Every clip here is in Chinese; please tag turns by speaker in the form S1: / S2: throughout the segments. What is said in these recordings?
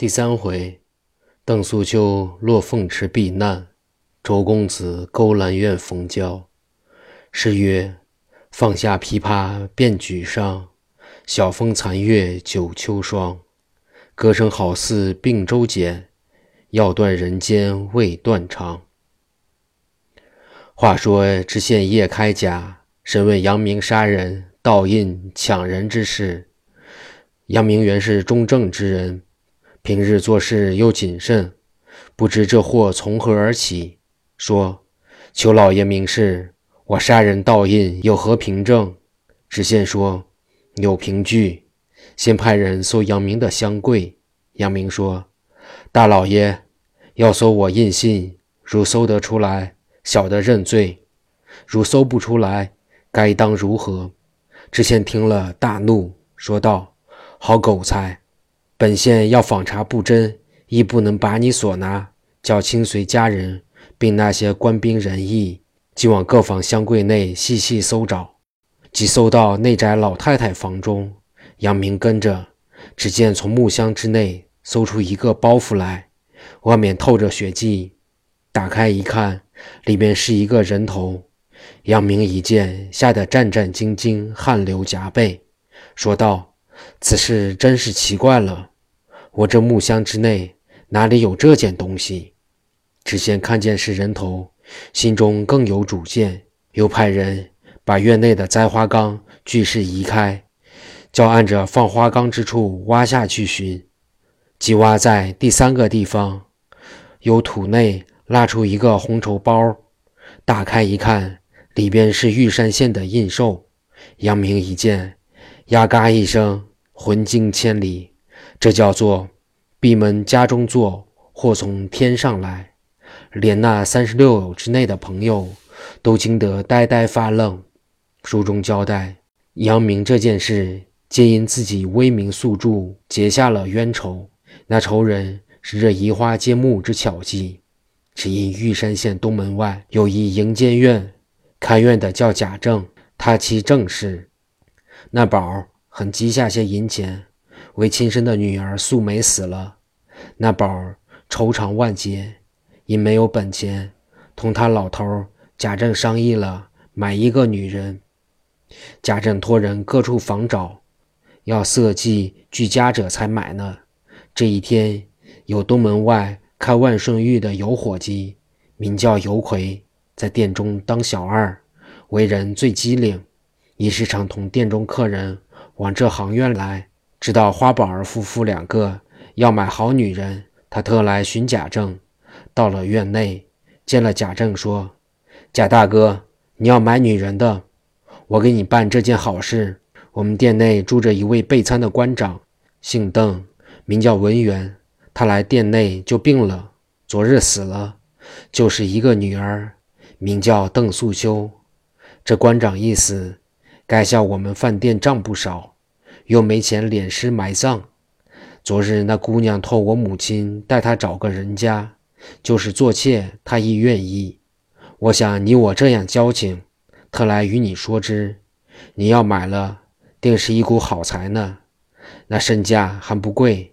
S1: 第三回，邓素秋落凤池避难，周公子勾栏院逢交。诗曰：“放下琵琶便举觞，晓风残月九秋霜。歌声好似并州剪，要断人间未断肠。”话说知县叶开甲审问杨明杀人、盗印、抢人之事。杨明原是忠正之人。平日做事又谨慎，不知这祸从何而起。说：“求老爷明示，我杀人盗印有何凭证？”知县说：“有凭据，先派人搜杨明的箱柜。”杨明说：“大老爷要搜我印信，如搜得出来，小的认罪；如搜不出来，该当如何？”知县听了大怒，说道：“好狗才！”本县要访查不真，亦不能把你所拿，叫亲随家人，并那些官兵人役，即往各房箱柜内细细搜找。即搜到内宅老太太房中，杨明跟着，只见从木箱之内搜出一个包袱来，外面透着血迹。打开一看，里面是一个人头。杨明一见，吓得战战兢兢，汗流浃背，说道：“此事真是奇怪了。”我这木箱之内哪里有这件东西？知县看见是人头，心中更有主见，又派人把院内的栽花缸俱是移开，叫按着放花缸之处挖下去寻。即挖在第三个地方，由土内拉出一个红绸包，打开一看，里边是玉山县的印绶。杨明一见，呀嘎一声，魂惊千里。这叫做闭门家中坐，祸从天上来。连那三十六友之内的朋友都惊得呆呆发愣。书中交代，杨明这件事皆因自己威名宿著，结下了冤仇。那仇人是这移花接木之巧计。只因玉山县东门外有一营监院，看院的叫贾政，他妻郑氏。那宝儿很积下些银钱。为亲生的女儿素梅死了，那宝儿愁肠万结，因没有本钱，同他老头贾政商议了，买一个女人。贾政托人各处访找，要色计俱佳者才买呢。这一天，有东门外开万顺玉的油伙计，名叫尤魁，在店中当小二，为人最机灵，已时常同店中客人往这行院来。知道花宝儿夫妇两个要买好女人，他特来寻贾政。到了院内，见了贾政，说：“贾大哥，你要买女人的，我给你办这件好事。我们店内住着一位备餐的官长，姓邓，名叫文元。他来店内就病了，昨日死了，就是一个女儿，名叫邓素秋。这官长一死，该下我们饭店账不少。”又没钱敛尸埋葬。昨日那姑娘托我母亲带她找个人家，就是做妾，她亦愿意。我想你我这样交情，特来与你说之。你要买了，定是一股好财呢。那身价还不贵，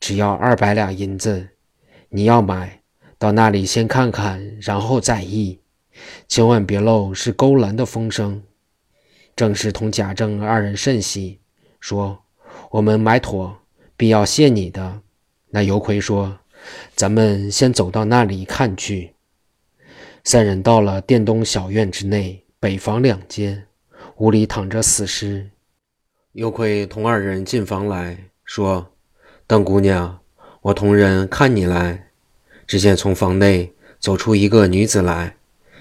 S1: 只要二百两银子。你要买，到那里先看看，然后再议，千万别漏是勾栏的风声。正是同贾政二人甚喜。说：“我们买妥，必要谢你的。”那尤奎说：“咱们先走到那里看去。”三人到了殿东小院之内，北房两间，屋里躺着死尸。尤奎同二人进房来说：“邓姑娘，我同人看你来。”只见从房内走出一个女子来，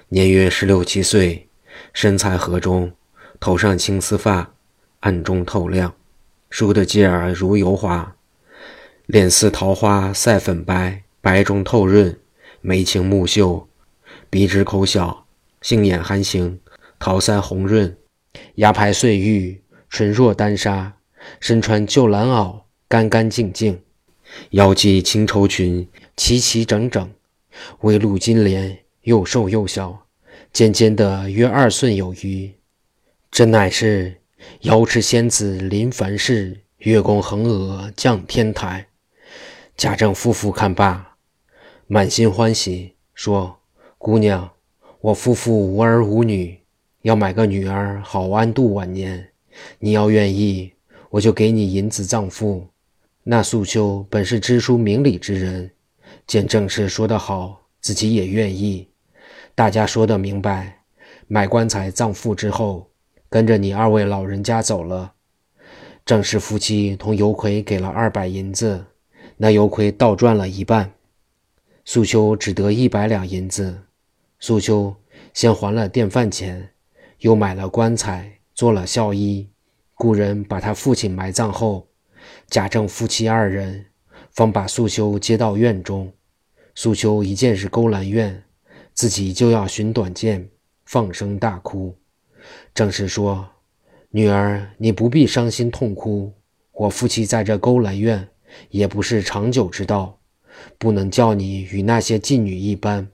S1: 年约十六七岁，身材合中，头上青丝发。暗中透亮，梳的髻儿如油花，脸似桃花赛粉白，白中透润，眉清目秀，鼻直口小，杏眼含情，桃腮红润，牙排碎玉，唇若丹砂，身穿旧蓝袄，干干净净，腰系青绸裙，齐齐整整，微露金莲，又瘦又小，尖尖的约二寸有余，这乃是。瑶池仙子临凡世，月宫横娥降天台。贾政夫妇看罢，满心欢喜，说：“姑娘，我夫妇无儿无女，要买个女儿，好安度晚年。你要愿意，我就给你银子葬父。”那素秋本是知书明理之人，见正事说得好，自己也愿意。大家说得明白，买棺材葬父之后，跟着你二位老人家走了。正氏夫妻同尤魁给了二百银子。那尤魁倒赚了一半，素秋只得一百两银子。素秋先还了电饭钱，又买了棺材，做了孝衣。故人把他父亲埋葬后，贾政夫妻二人方把素秋接到院中。素秋一见是勾栏院，自己就要寻短见，放声大哭。正是说：“女儿，你不必伤心痛哭，我夫妻在这勾栏院。”也不是长久之道，不能叫你与那些妓女一般。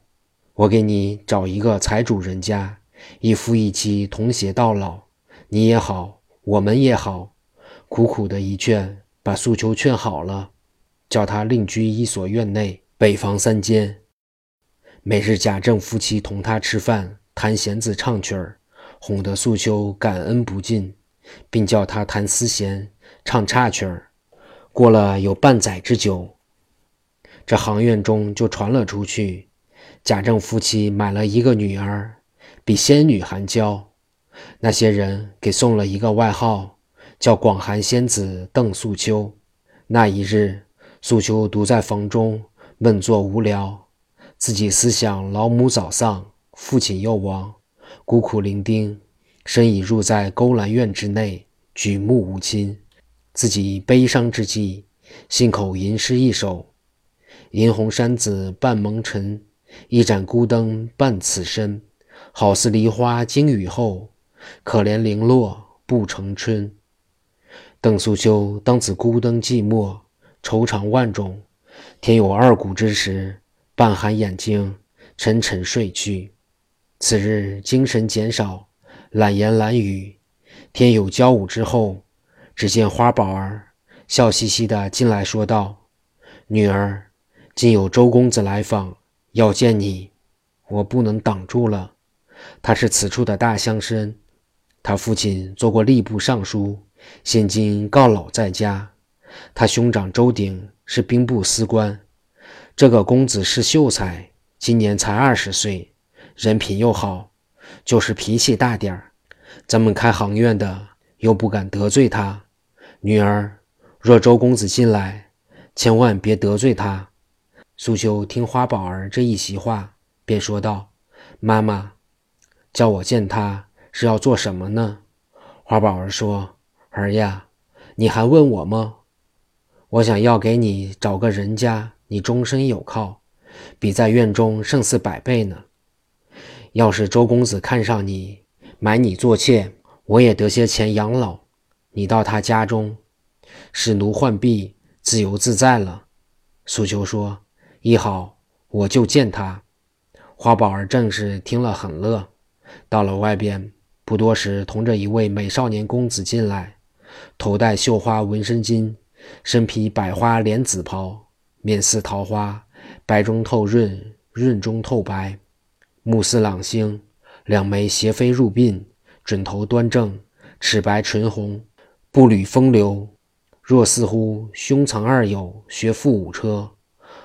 S1: 我给你找一个财主人家，一夫一妻同偕到老。你也好，我们也好。苦苦的一劝，把素秋劝好了，叫他另居一所院内，北房三间。每日贾政夫妻同他吃饭，弹弦子唱曲儿，哄得素秋感恩不尽，并叫他弹丝弦，唱插曲儿。过了有半载之久，这行院中就传了出去，贾政夫妻买了一个女儿，比仙女还娇。那些人给送了一个外号，叫广寒仙子邓素秋。那一日，素秋独在房中闷坐无聊，自己思想老母早丧，父亲又亡，孤苦伶仃，身已入在勾栏院之内，举目无亲。自己悲伤之际，信口吟诗一首：“银红衫子半蒙尘，一盏孤灯伴此身。好似梨花经雨后，可怜零落不成春。”邓素秋当此孤灯寂寞，愁肠万种。天有二鼓之时，半含眼睛，沉沉睡去。次日精神减少，懒言懒语。天有交午之后。只见花宝儿笑嘻嘻地进来，说道：“女儿，今有周公子来访，要见你。我不能挡住了。他是此处的大乡绅，他父亲做过吏部尚书，现今告老在家。他兄长周鼎是兵部司官。这个公子是秀才，今年才二十岁，人品又好，就是脾气大点儿。咱们开行院的。”又不敢得罪他，女儿，若周公子进来，千万别得罪他。苏秋听花宝儿这一席话，便说道：“妈妈，叫我见他是要做什么呢？”花宝儿说：“儿呀，你还问我吗？我想要给你找个人家，你终身有靠，比在院中胜似百倍呢。要是周公子看上你，买你做妾。”我也得些钱养老，你到他家中，使奴换婢，自由自在了。素秋说：“一好，我就见他。”花宝儿正是听了很乐。到了外边，不多时，同着一位美少年公子进来，头戴绣花纹身巾，身披百花莲子袍，面似桃花，白中透润，润中透白，目似朗星，两眉斜飞入鬓。准头端正，齿白唇红，步履风流，若似乎兄藏二友学富五车，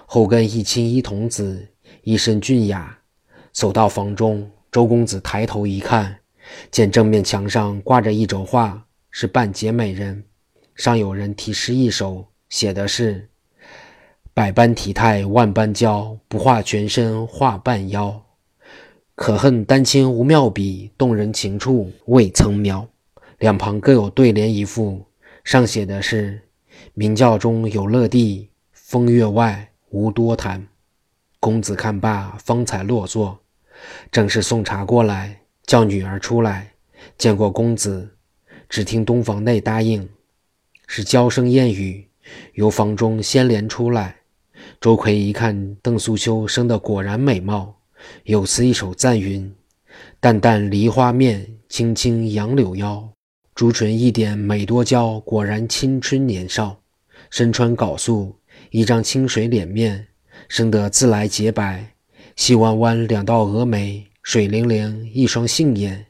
S1: 后跟一亲一童子，一身俊雅。走到房中，周公子抬头一看，见正面墙上挂着一轴画，是半截美人，上有人题诗一首，写的是：“百般体态万般娇，不画全身画半腰。”可恨丹青无妙笔，动人情处未曾描。两旁各有对联一副，上写的是：“明教中有乐地，风月外无多谈。”公子看罢，方才落座。正是送茶过来，叫女儿出来见过公子。只听东房内答应，是娇声艳语，由房中先连出来。周奎一看邓素秋生得果然美貌。有词一首赞云：“淡淡梨花面，青青杨柳腰，朱唇一点美多娇，果然青春年少。身穿缟素，一张清水脸面，生得自来洁白，细弯弯两道蛾眉，水灵灵一双杏眼，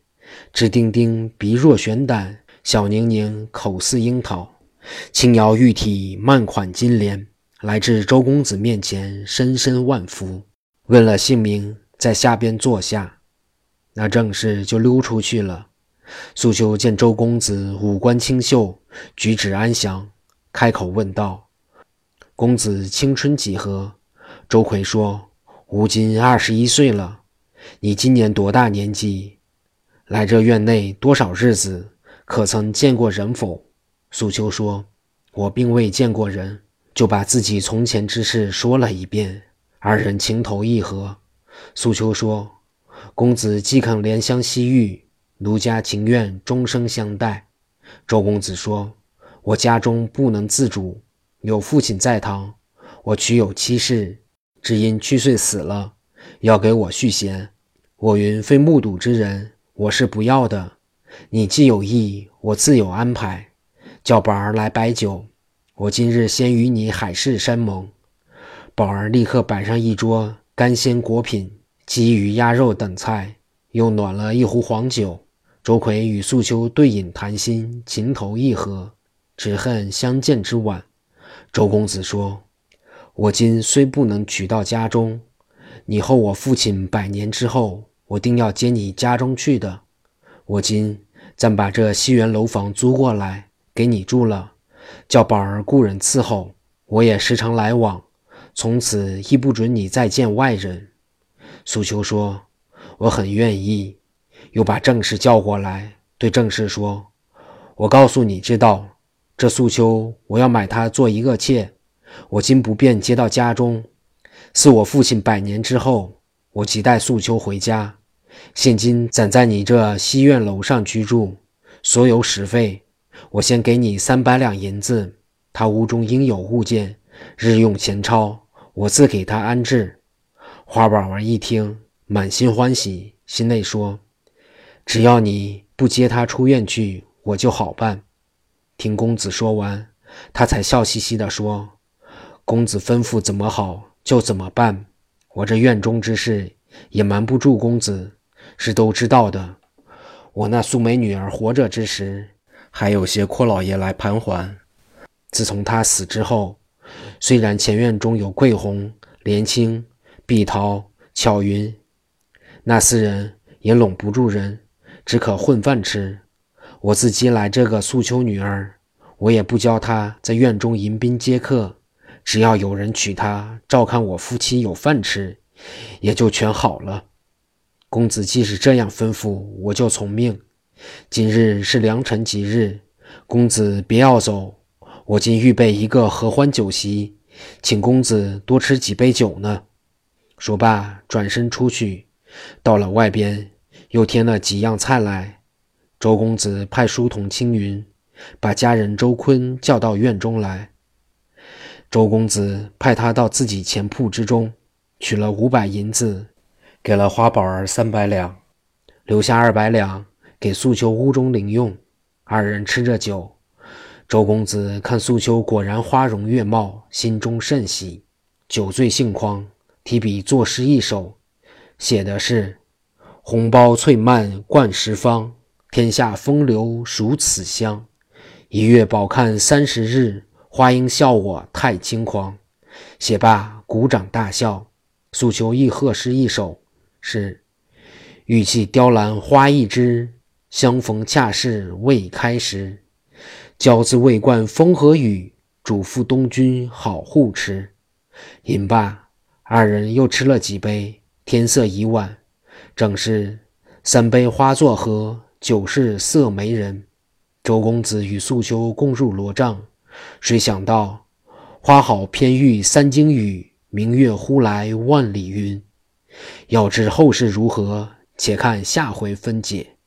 S1: 直丁丁鼻若悬胆，小宁宁口似樱桃，轻摇玉体，慢款金莲，来至周公子面前，深深万福，问了姓名，在下边坐下。那正氏就溜出去了。素秋见周公子五官清秀，举止安详，开口问道：“公子青春几何？”周奎说：“吾今二十一岁了。你今年多大年纪？来这院内多少日子？可曾见过人否？”素秋说：“我并未见过人。”就把自己从前之事说了一遍。二人情投意合。素秋说。公子既肯怜香惜玉，奴家情愿终生相待。周公子说：“我家中不能自主，有父亲在堂，我娶有妻室，只因去岁死了，要给我续弦。我云非目睹之人，我是不要的。你既有意，我自有安排。叫宝儿来摆酒，我今日先与你海誓山盟。”宝儿立刻摆上一桌干鲜果品。鸡鱼鸭肉等菜，又暖了一壶黄酒。周奎与素秋对饮谈心，情投意合，只恨相见之晚。周公子说：“我今虽不能娶到家中，你后我父亲百年之后，我定要接你家中去的。我今暂把这西园楼房租过来给你住了，叫宝儿雇人伺候，我也时常来往。从此亦不准你再见外人。”素秋说：“我很愿意。”又把郑氏叫过来，对郑氏说：“我告诉你知道，这素秋我要买她做一个妾。我今不便接到家中，似我父亲百年之后，我即带素秋回家。现今暂在你这西院楼上居住，所有使费，我先给你三百两银子。他屋中应有物件，日用钱钞，我自给他安置。”花宝儿一听，满心欢喜，心内说：“只要你不接他出院去，我就好办。”听公子说完，他才笑嘻嘻地说：“公子吩咐怎么好就怎么办。我这院中之事也瞒不住公子，是都知道的。我那素梅女儿活着之时，还有些阔老爷来盘桓。自从他死之后，虽然前院中有桂红、莲青。”碧桃、巧云，那四人也拢不住人，只可混饭吃。我自接来这个素秋女儿，我也不教她在院中迎宾接客，只要有人娶她，照看我夫妻有饭吃，也就全好了。公子既是这样吩咐，我就从命。今日是良辰吉日，公子别要走，我今预备一个合欢酒席，请公子多吃几杯酒呢。说罢，转身出去，到了外边，又添了几样菜来。周公子派书童青云，把家人周坤叫到院中来。周公子派他到自己钱铺之中，取了五百银子，给了花宝儿三百两，留下二百两给素秋屋中领用。二人吃着酒，周公子看素秋果然花容月貌，心中甚喜，酒醉性狂。提笔作诗一首，写的是：“红包翠蔓冠十方，天下风流属此乡。一月饱看三十日，花应笑我太轻狂。”写罢，鼓掌大笑。素秋亦贺诗一首，是：“玉砌雕栏花一枝，相逢恰是未开时。娇字未冠风和雨，嘱咐东君好护持。”饮罢。二人又吃了几杯，天色已晚，正是三杯花作和，酒是色媒人。周公子与素秋共入罗帐，谁想到花好偏遇三更雨，明月忽来万里云。要知后事如何，且看下回分解。